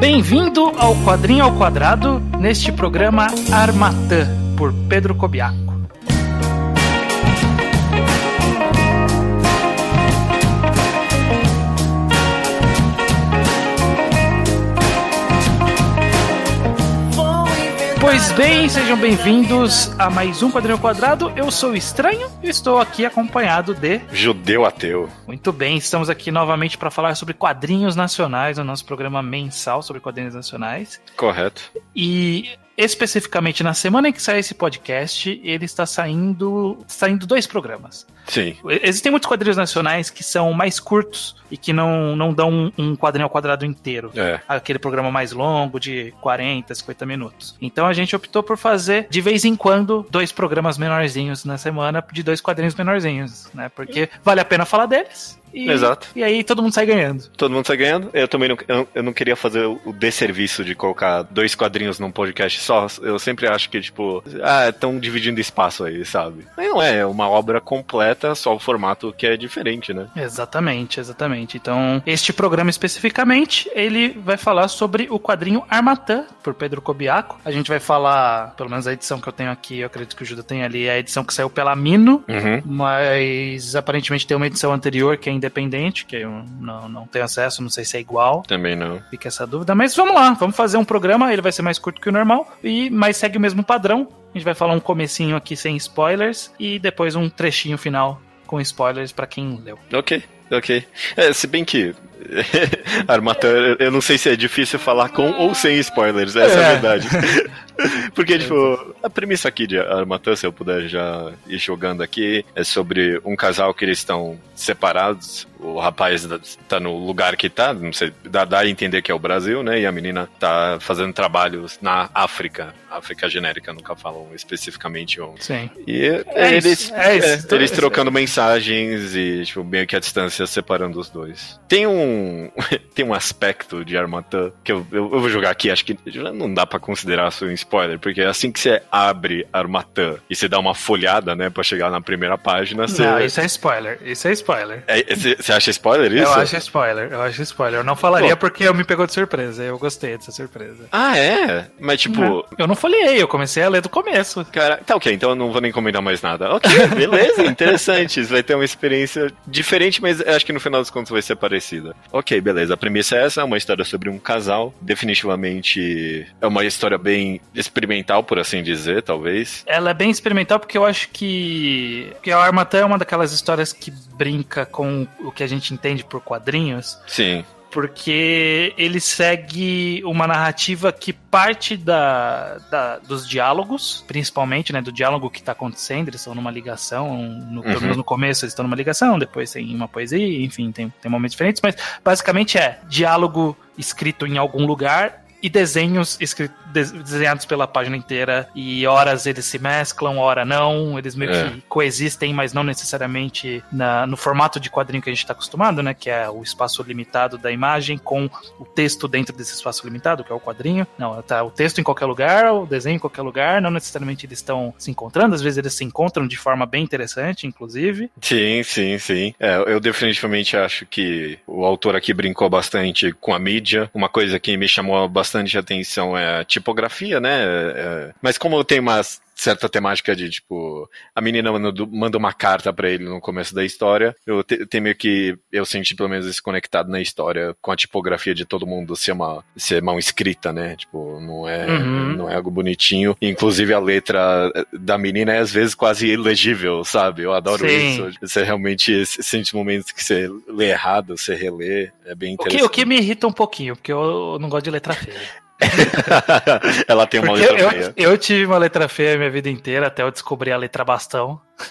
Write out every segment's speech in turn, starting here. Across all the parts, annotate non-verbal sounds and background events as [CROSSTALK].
Bem-vindo ao Quadrinho ao Quadrado, neste programa Armatã, por Pedro Cobiaco. Pois bem, sejam bem-vindos a mais um Quadrinho Quadrado. Eu sou o Estranho e estou aqui acompanhado de. Judeu ateu. Muito bem, estamos aqui novamente para falar sobre quadrinhos nacionais, no nosso programa mensal sobre quadrinhos nacionais. Correto. E especificamente na semana em que sai esse podcast, ele está saindo, saindo dois programas. Sim. Existem muitos quadrinhos nacionais que são mais curtos e que não, não dão um quadrinho ao quadrado inteiro. É. Aquele programa mais longo, de 40, 50 minutos. Então a gente optou por fazer, de vez em quando, dois programas menorzinhos na semana, de dois quadrinhos menorzinhos, né? Porque vale a pena falar deles. E, Exato. E aí todo mundo sai ganhando. Todo mundo sai ganhando. Eu também não, eu, eu não queria fazer o desserviço de colocar dois quadrinhos num podcast só. Eu sempre acho que, tipo, ah, estão dividindo espaço aí, sabe? Mas não é, é uma obra completa, só o formato que é diferente, né? Exatamente, exatamente. Então, este programa especificamente, ele vai falar sobre o quadrinho Armatã, por Pedro Cobiaco. A gente vai falar, pelo menos a edição que eu tenho aqui, eu acredito que o Judas tem ali, é a edição que saiu pela Mino, Uhum. mas aparentemente tem uma edição anterior que é independente, que eu não, não tenho acesso, não sei se é igual. Também não. Fica essa dúvida, mas vamos lá, vamos fazer um programa, ele vai ser mais curto que o normal, e mas segue o mesmo padrão. A gente vai falar um comecinho aqui sem spoilers e depois um trechinho final com spoilers pra quem leu. Ok, ok. É, se bem que. [LAUGHS] Armatã, eu não sei se é difícil falar com ou sem spoilers, essa é, a É. verdade. [LAUGHS] [LAUGHS] Porque, tipo, a premissa aqui de Armatã, se eu puder já ir jogando aqui, é sobre um casal que eles estão separados. O rapaz tá no lugar que tá, não sei, dá, dá a entender que é o Brasil, né? E a menina tá fazendo trabalhos na África. África genérica, nunca falam especificamente onde. Sim. E É eles, isso, é isso. é, eles trocando mensagens e, tipo, meio que a distância separando os dois. Tem um, [LAUGHS] tem um aspecto de Armatã que eu, eu, eu vou jogar aqui, acho que não dá pra considerar isso um spoiler, porque assim que você abre Armatã e você dá uma folhada, né, pra chegar na primeira página, você. Não, isso é spoiler. Isso é spoiler. É, Você você acha spoiler isso? Eu acho spoiler, eu acho spoiler. Eu não falaria Pô. porque eu me pegou de surpresa. Eu gostei dessa surpresa. Ah, é? Mas, tipo. eu não folhei, eu comecei a ler do começo. Cara, tá ok, então eu não vou nem comentar mais nada. Ok, [LAUGHS] beleza, interessante. Vai ter uma experiência diferente, mas eu acho que no final dos contos vai ser parecida. Ok, beleza. A premissa é essa, é uma história sobre um casal. Definitivamente é uma história bem experimental, por assim dizer, talvez. Ela é bem experimental porque eu acho que, que a Armatã é uma daquelas histórias que brinca com o que a gente entende por quadrinhos. Sim. porque ele segue uma narrativa que parte da, da- dos diálogos, principalmente, né, do diálogo que está acontecendo, eles estão numa ligação, no, pelo Uhum. menos no começo eles estão numa ligação, depois tem uma poesia, enfim, tem, tem momentos diferentes, mas basicamente é diálogo escrito em algum lugar e desenhos escri- des- desenhados pela página inteira e horas eles se mesclam, hora não, eles meio É. que coexistem, mas não necessariamente na- no formato de quadrinho que a gente está acostumado, né? Que é o espaço limitado da imagem com o texto dentro desse espaço limitado, que é o quadrinho. Não, tá o texto em qualquer lugar, o desenho em qualquer lugar, não necessariamente eles estão se encontrando, às vezes eles se encontram de forma bem interessante, inclusive. Sim, sim, sim. É, eu definitivamente acho que o autor aqui brincou bastante com a mídia. Uma coisa que me chamou bastante atenção é a tipografia, né? É, mas como tem uma certa temática de, tipo, a menina manda, uma carta pra ele no começo da história, eu te, tem meio que, eu senti pelo menos isso conectado na história, com a tipografia de todo mundo ser, uma, ser mal escrita, né? Tipo, não é, Uhum. não é algo bonitinho. Inclusive a letra da menina é às vezes quase ilegível, sabe? Eu adoro Sim. isso. Você realmente sente momentos que você lê errado, você relê. É bem O que, interessante. o que me irrita um pouquinho, porque eu não gosto de letra feia. [LAUGHS] Ela tem uma Porque letra eu, feia. eu tive uma letra feia a minha vida inteira, até eu descobri a letra bastão. [LAUGHS]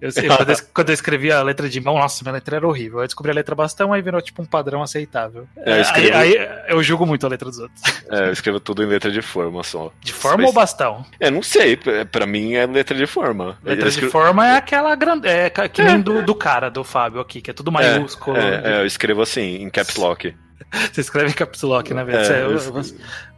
Eu sei, quando, eu, [LAUGHS] quando eu escrevi a letra de mão, nossa, minha letra era horrível. Eu descobri a letra bastão, aí virou tipo um padrão aceitável. É, eu aí, escrevo- aí eu julgo muito a letra dos outros. É, eu escrevo tudo em letra de forma só. De forma Mas- ou bastão? É, não sei. Pra mim é letra de forma. Letra Eu de escrevo- forma é aquela grande. É que nem do, do cara, do Fábio aqui, que é tudo maiúsculo. É, é, eu escrevo assim, em caps lock. Você escreve em caps lock, né, velho? É, Você- eu-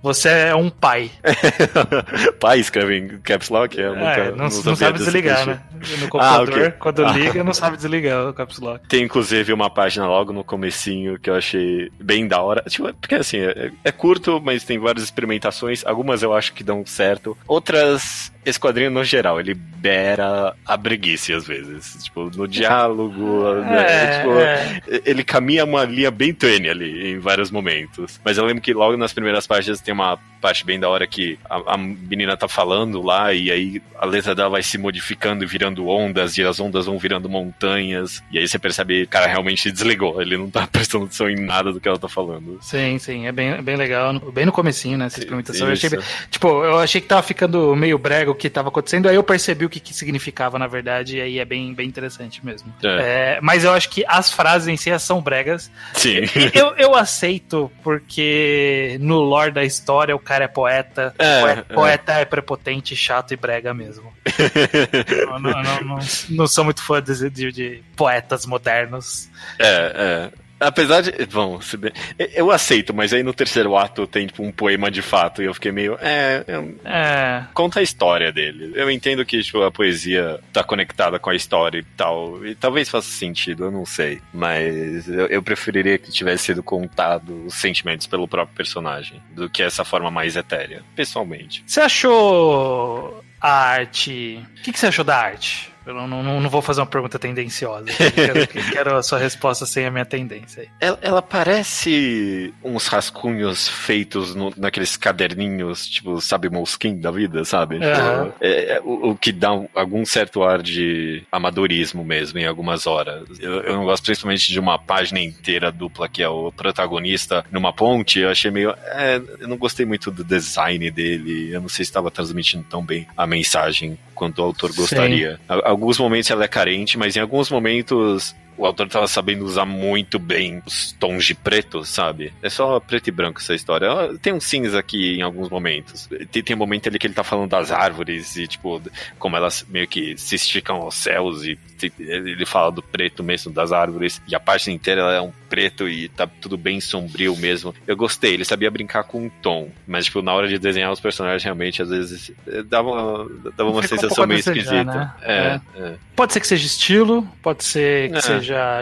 você- é um pai. [LAUGHS] pai escreve em caps lock? É, nunca, não, não, não sabe desligar, né? No computador, ah, okay. quando liga, não sabe desligar o caps lock. Tem inclusive uma página logo no comecinho que eu achei bem da hora. Tipo, porque assim, é, é curto, mas tem várias experimentações. Algumas eu acho que dão certo. Outras esse quadrinho, no geral, ele beira a breguice às vezes. Tipo, no diálogo. [LAUGHS] É, né? tipo, é. Ele caminha uma linha bem tênue ali em vários momentos. Mas eu lembro que logo nas primeiras páginas tem uma parte bem da hora que a, a, menina tá falando lá e aí a letra dela vai se modificando e virando ondas e as ondas vão virando montanhas. E aí você percebe que o cara realmente desligou, ele não tá [LAUGHS] prestando atenção em nada do que ela tá falando. Sim, sim, é bem, bem legal. Bem no comecinho, né, essa experimentação. Eu achei, tipo, eu achei que tava ficando meio brega o que tava acontecendo, aí eu percebi o que, que significava, na verdade, e aí é bem, bem interessante mesmo. É. É, mas eu acho que as frases em si são bregas. Sim. Eu, eu aceito, porque no lore da história o cara é poeta. É, poeta, é. poeta é prepotente, chato e brega mesmo. [LAUGHS] não, não, não, não, sou muito fã de, de, de poetas modernos. É, é. Apesar de. Bom, se bem, eu aceito, mas aí no terceiro ato tem tipo, um poema de fato e eu fiquei meio. É, é. Conta a história dele. Eu entendo que tipo, a poesia tá conectada com a história e tal. E talvez faça sentido, eu não sei. Mas eu, eu preferiria que tivesse sido contado os sentimentos pelo próprio personagem do que essa forma mais etérea, pessoalmente. Você achou a arte. O que, que você achou da arte? Eu não, não, não, vou fazer uma pergunta tendenciosa. Quero, [LAUGHS] quero, a sua resposta sem a minha tendência. Ela, ela parece uns rascunhos feitos no, naqueles caderninhos, tipo, sabe, Moleskine da vida, sabe? Uhum. É, é, o, o, que dá um, algum certo ar de amadorismo mesmo em algumas horas. Eu, eu, não gosto principalmente de uma página inteira dupla que é o protagonista numa ponte. Eu achei meio. É, eu não gostei muito do design dele. Eu não sei se estava transmitindo tão bem a mensagem quanto o autor gostaria. Sim alguns momentos ela é carente, mas em alguns momentos o autor estava sabendo usar muito bem os tons de preto, sabe? É só preto e branco essa história. Tem um cinza aqui em alguns momentos. Tem, tem um momento ali que ele tá falando das árvores e, tipo, como elas meio que se esticam aos céus e ele fala do preto mesmo das árvores. E a página inteira é um preto e tá tudo bem sombrio mesmo. Eu gostei, ele sabia brincar com um tom. Mas, tipo, na hora de desenhar os personagens, realmente, às vezes, eh, dava, dava uma sensação um meio esquisita. Né? É, é. É. Pode ser que seja estilo, pode ser que é. seja seja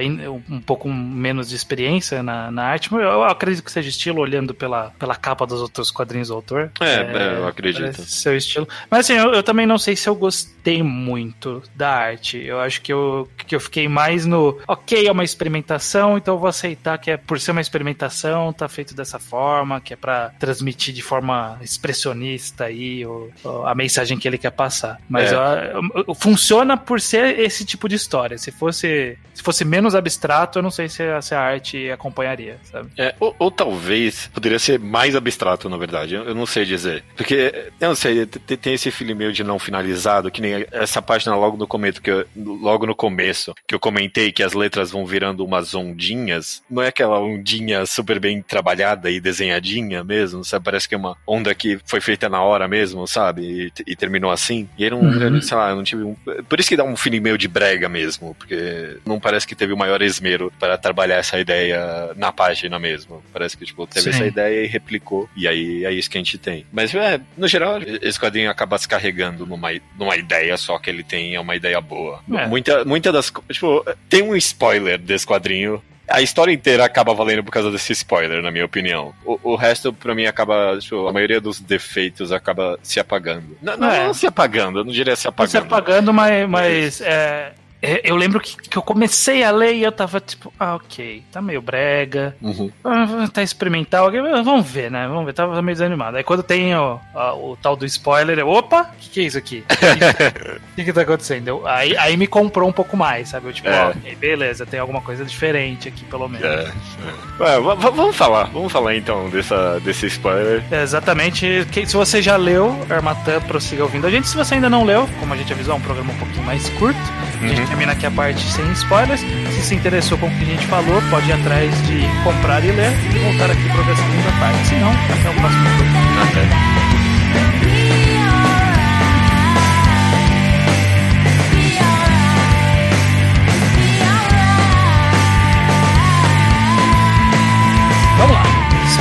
um pouco menos de experiência na, na arte, mas eu acredito que seja estilo, olhando pela, pela capa dos outros quadrinhos do autor. É, é eu acredito. Seu estilo. Mas assim, eu, eu, também não sei se eu gostei muito da arte. Eu acho que eu, que eu fiquei mais no. Ok, é uma experimentação, então eu vou aceitar que é por ser uma experimentação, tá feito dessa forma, que é para transmitir de forma expressionista aí o, a mensagem que ele quer passar. Mas é. eu, eu, funciona por ser esse tipo de história. Se fosse, se fosse fosse menos abstrato, eu não sei se a, se a arte acompanharia, sabe? É, ou, ou, talvez poderia ser mais abstrato, na verdade. Eu, eu, não sei dizer. Porque, eu não sei, tem, tem esse filme meio de não finalizado, que nem essa página logo no começo, que eu, logo no começo, que eu comentei que as letras vão virando umas ondinhas. Não é aquela ondinha super bem trabalhada e desenhadinha mesmo, sabe? Parece que é uma onda que foi feita na hora mesmo, sabe? E, e terminou assim. E aí não, uhum. sei lá, não tive um... Por isso que dá um feeling meio de brega mesmo, porque não parece que teve o maior esmero para trabalhar essa ideia na página mesmo. Parece que, tipo, teve Sim. essa ideia e replicou. E aí é isso que a gente tem. Mas, é, no geral, esse quadrinho acaba se carregando numa, numa ideia só que ele tem, é uma ideia boa. É. Muita, muita das. Tipo, tem um spoiler desse quadrinho a história inteira acaba valendo por causa desse spoiler, na minha opinião. O, o resto, pra mim, acaba. Tipo, a maioria dos defeitos acaba se apagando. Não, não, é. não se apagando, eu não diria se apagando. Não se apagando, mas, mas é, eu lembro que, que eu comecei a ler e eu tava tipo, ah, ok, tá meio brega, uhum. Ah, tá experimental, vamos ver, né? Vamos ver, tava meio desanimado. Aí quando tem o, o, o tal do spoiler, eu, opa, o que, que é isso aqui? [LAUGHS] O que, que, tá acontecendo? Eu, aí, aí me comprou um pouco mais, sabe? Eu, tipo, é. ok, beleza, tem alguma coisa diferente aqui, pelo menos. É. é. vamos falar, vamos falar então dessa, desse spoiler. É, exatamente, que, se você já leu, Armatan, prossiga ouvindo a gente. Se você ainda não leu, como a gente avisou, é um programa um pouquinho mais curto. Uhum termina aqui a parte sem spoilers. Se se interessou com o que a gente falou, pode ir atrás de comprar e ler e voltar aqui para a segunda parte. Se não, até o próximo programa. Até. Vamos lá.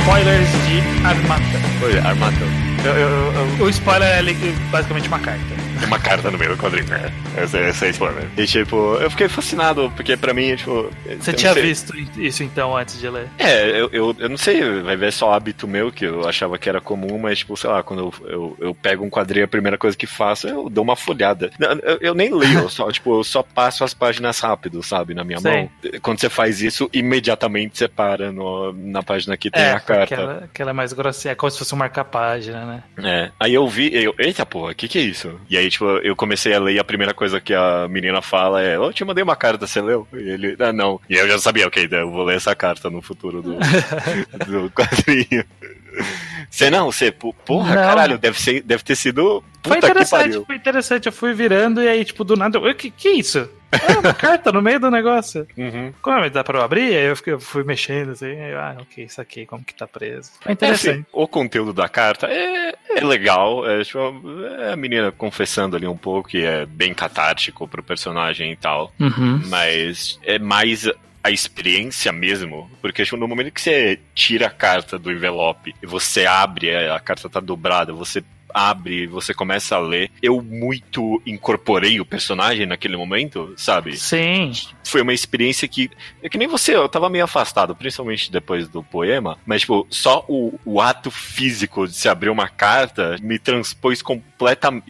spoilers de Armata. Oi, Armata. Eu, eu, eu, o spoiler é basicamente uma carta. Tem uma carta no meio do quadrinho. É, essa, essa é spoiler. E tipo, eu fiquei fascinado, porque pra mim, tipo. Você tinha sei... visto isso então antes de ler? É, eu, eu, eu, não sei, vai ver só hábito meu, que eu achava que era comum, mas, tipo, sei lá, quando eu, eu, eu pego um quadrinho, a primeira coisa que faço, eu dou uma folhada. Eu, eu nem leio, eu só, [LAUGHS] tipo, eu só passo as páginas rápido, sabe, na minha mão. Quando você faz isso, imediatamente você para no, na página que tem é, a carta. Aquela, aquela é mais grosseira, é como se fosse um marca-página, né? É. Aí eu vi, eu, eita porra, o que que é isso? E aí, tipo, eu comecei a ler e a primeira coisa que a menina fala é: Eu te mandei uma carta, você leu? E ele, ah, não. E eu já sabia, ok, eu vou ler essa carta no futuro do, [LAUGHS] do quadrinho. Você não, você, porra, não. caralho, deve, ser, deve ter sido. Puta foi interessante, foi interessante. Eu fui virando e aí, tipo, do nada, o que, que é isso? Ah, uma [LAUGHS] carta no meio do negócio. Uhum. Como é, dá pra eu abrir? Aí eu, fiquei, eu fui mexendo assim, ah, ok, isso aqui, como que tá preso. É interessante. É, assim, o conteúdo da carta é, é legal, é, tipo, é a menina confessando ali um pouco que é bem catártico pro personagem e tal, uhum. mas é mais a experiência mesmo, porque tipo, no momento que você tira a carta do envelope e você abre, a carta tá dobrada, você abre, você começa a ler, eu muito incorporei o personagem naquele momento, sabe? Sim. Foi uma experiência que. É que nem você, eu tava meio afastado, principalmente depois do poema, mas, tipo, só o, o ato físico de se abrir uma carta me transpôs completamente.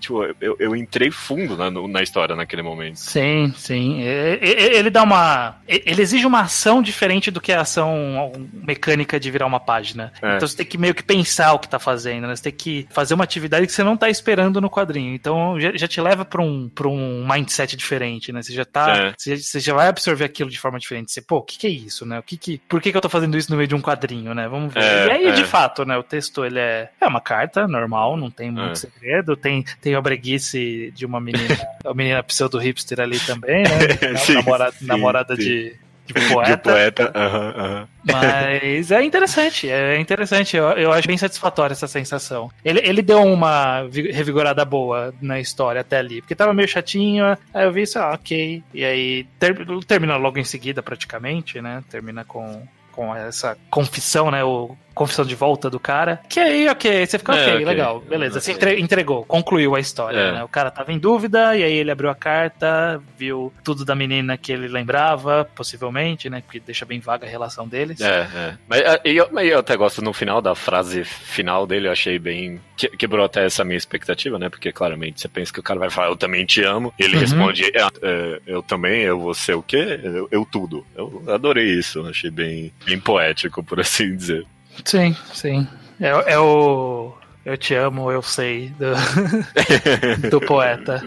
Tipo, eu, eu entrei fundo na, na história naquele momento. Sim, sim. Ele dá uma. Ele exige uma ação diferente do que a ação mecânica de virar uma página. É. Então você tem que meio que pensar o que tá fazendo, né? Você tem que fazer uma atividade que você não tá esperando no quadrinho. Então já, já te leva para um, pra um mindset diferente, né? Você já tá. É. Você, você, já vai absorver aquilo de forma diferente. Você, pô, o que, que é isso, né? O que que, por que, que eu tô fazendo isso no meio de um quadrinho, né? Vamos ver. É, e aí, é. de fato, né? O texto ele é, é uma carta normal, não tem muito é. segredo. Tem, tem a breguice de uma menina, [LAUGHS] a menina pseudo hipster ali também, né? [LAUGHS] sim, namorada, sim, namorada sim. de de poeta. De poeta, uhum. Uhum. Mas é interessante, é interessante. Eu, eu acho bem satisfatória essa sensação. Ele, ele deu uma revigorada boa na história até ali, porque tava meio chatinho, aí eu vi isso, ah, ok. E aí ter, termina logo em seguida, praticamente, né? Termina com, com essa confissão, né? O confissão de volta do cara. Que aí, ok, você fica, é, ok, okay. legal, beleza. Você entregou, concluiu a história, é. né? O cara tava em dúvida, e aí ele abriu a carta, viu tudo da menina que ele lembrava, possivelmente, né? Porque deixa bem vaga a relação deles. É, é. Mas é, eu, eu até gosto no final da frase final dele, eu achei bem. quebrou até essa minha expectativa, né? Porque claramente você pensa que o cara vai falar, eu também te amo. E ele uhum. responde, é, é, eu também, eu você o quê? Eu, eu tudo. Eu adorei isso, achei bem, bem poético, por assim dizer. Sim, sim. É, é o. Eu te amo, eu sei, do, [LAUGHS] do poeta.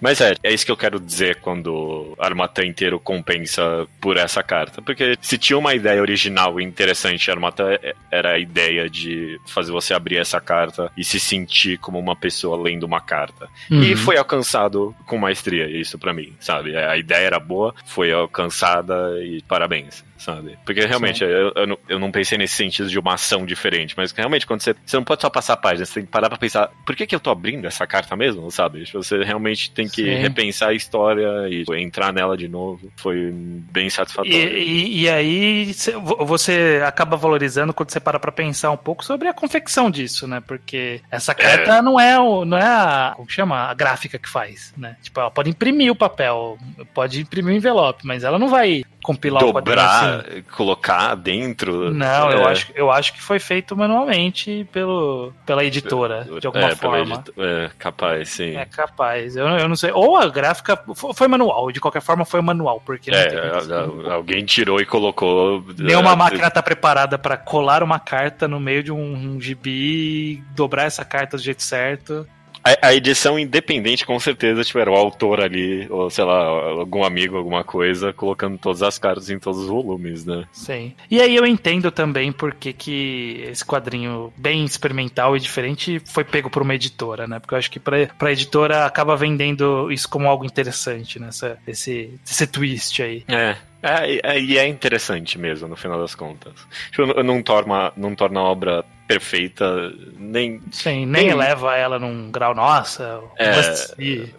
Mas é, é isso que eu quero dizer quando Armata inteiro compensa por essa carta. Porque se tinha uma ideia original e interessante, Armata é, era a ideia de fazer você abrir essa carta e se sentir como uma pessoa lendo uma carta. Uhum. E foi alcançado com maestria, isso para mim, sabe? A ideia era boa, foi alcançada e parabéns sabe? Porque realmente, eu, eu, não, eu, não, pensei nesse sentido de uma ação diferente, mas realmente, quando você. Você não pode só passar a página, você tem que parar pra pensar, por que, que eu tô abrindo essa carta mesmo, sabe? Tipo, você realmente tem que Sim. repensar a história e entrar nela de novo. Foi bem satisfatório. E, e, e, aí você acaba valorizando quando você para pra pensar um pouco sobre a confecção disso, né? Porque essa carta é. não é o, não é a. Como chama? A gráfica que faz, né? Tipo, ela pode imprimir o papel, pode imprimir o envelope, mas ela não vai compilar Dobrar, o assim. colocar dentro. Não, é. eu, acho, eu acho que foi feito manualmente pelo, pela editora, de alguma é, forma. É, capaz, sim. É capaz. Eu, eu não sei. Ou a gráfica foi manual, de qualquer forma foi manual, porque é, alguém tirou e colocou. Nenhuma é, máquina está preparada para colar uma carta no meio de um, um gibi, dobrar essa carta do jeito certo. A, a, edição independente, com certeza, tiveram o autor ali, ou sei lá, algum amigo, alguma coisa, colocando todas as cartas em todos os volumes, né? Sim. E aí eu entendo também porque que esse quadrinho bem experimental e diferente foi pego por uma editora, né? Porque eu acho que pra, pra editora acaba vendendo isso como algo interessante, né? Essa, esse, esse twist aí. É. É, é, e é interessante mesmo, no final das contas. Tipo, não torna, não torna a obra perfeita, nem. Sim, nem, nem eleva ela num grau, nossa. É,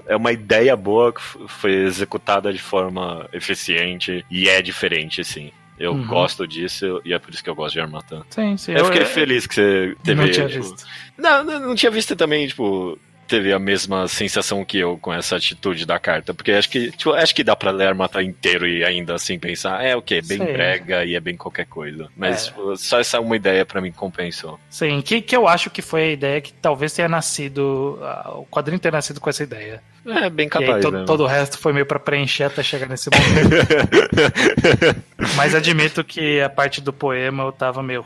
é uma ideia boa que foi executada de forma eficiente e é diferente, sim. Eu Uhum. gosto disso e é por isso que eu gosto de Armatan. Sim, sim. Eu fiquei feliz que você teve. Não tinha tipo, visto. Não, não, não tinha visto também, tipo, teve a mesma sensação que eu com essa atitude da carta. Porque acho que, tipo, acho que dá pra ler Armatan inteiro e ainda assim pensar, é o que? Bem Sei. brega e é bem qualquer coisa. Mas É. tipo, só essa uma ideia pra mim compensou. Sim, que, que eu acho que foi a ideia que talvez tenha nascido. o quadrinho tenha nascido com essa ideia. É, bem e aí capaz, to- né? todo o resto foi meio pra preencher até chegar nesse momento. [LAUGHS] Mas admito que a parte do poema eu tava meio.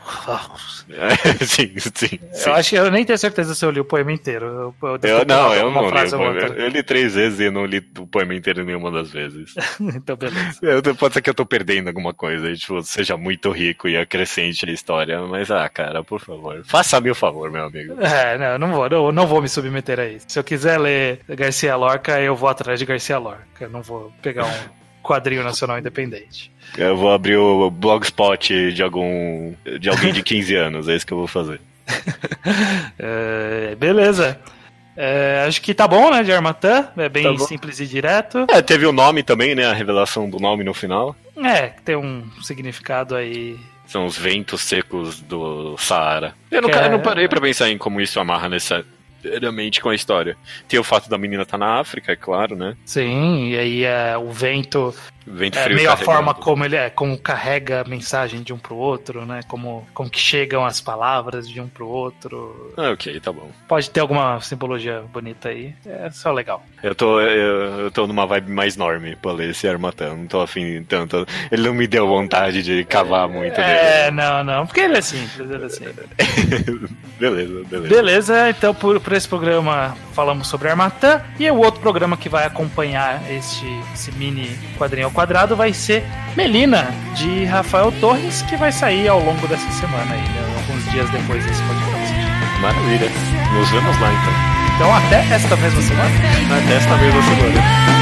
Sim, [LAUGHS] sim, sim. Eu acho que eu nem tenho certeza se eu li o poema inteiro. Eu, eu Eu, não, eu não li. o poema. Eu li três vezes e não li o poema inteiro nenhuma das vezes. [LAUGHS] então, beleza. Eu- pode ser que eu tô perdendo alguma coisa, tipo, seja muito rico e acrescente a história, mas ah, cara, por favor, faça-me o favor, meu amigo. É, não, eu não vou, não, não vou me submeter a isso. Se eu quiser ler Garcia Lorca, eu vou atrás de Garcia Lorca. Eu não vou pegar um quadrinho nacional independente. Eu vou abrir o blogspot de algum de alguém de 15 [LAUGHS] anos, é isso que eu vou fazer. [LAUGHS] É, beleza. É, acho que tá bom, né, de Armatã. É bem Tá simples e direto. É, teve o nome também, né, a revelação do nome no final. É, tem um significado aí. São os ventos secos do Saara. Eu não, é- eu não parei pra pensar em como isso amarra necessariamente com a história. Tem o fato da menina estar na África, é claro, né? Sim, e aí é, o vento Vento é frio meio a forma como ele é, como carrega a mensagem de um pro outro, né? Como, como que chegam as palavras de um pro outro. Ah, ok, tá bom. Pode ter alguma simbologia bonita aí. É só legal. Eu tô, eu, eu tô numa vibe mais norme pra ler esse Armatan. Não tô afim tanto. Ele não me deu vontade de cavar muito É, não, não, porque ele é simples, ele é simples. [LAUGHS] beleza, beleza. Beleza, então por, por esse programa falamos sobre Armatã e o outro programa que vai acompanhar este, esse mini quadrinho quadrado vai ser Melina, de Rafael Torres, que vai sair ao longo dessa semana aí, né, alguns dias depois desse podcast. Maravilha. Nos vemos lá então. Então até esta mesma semana. Até esta mesma semana.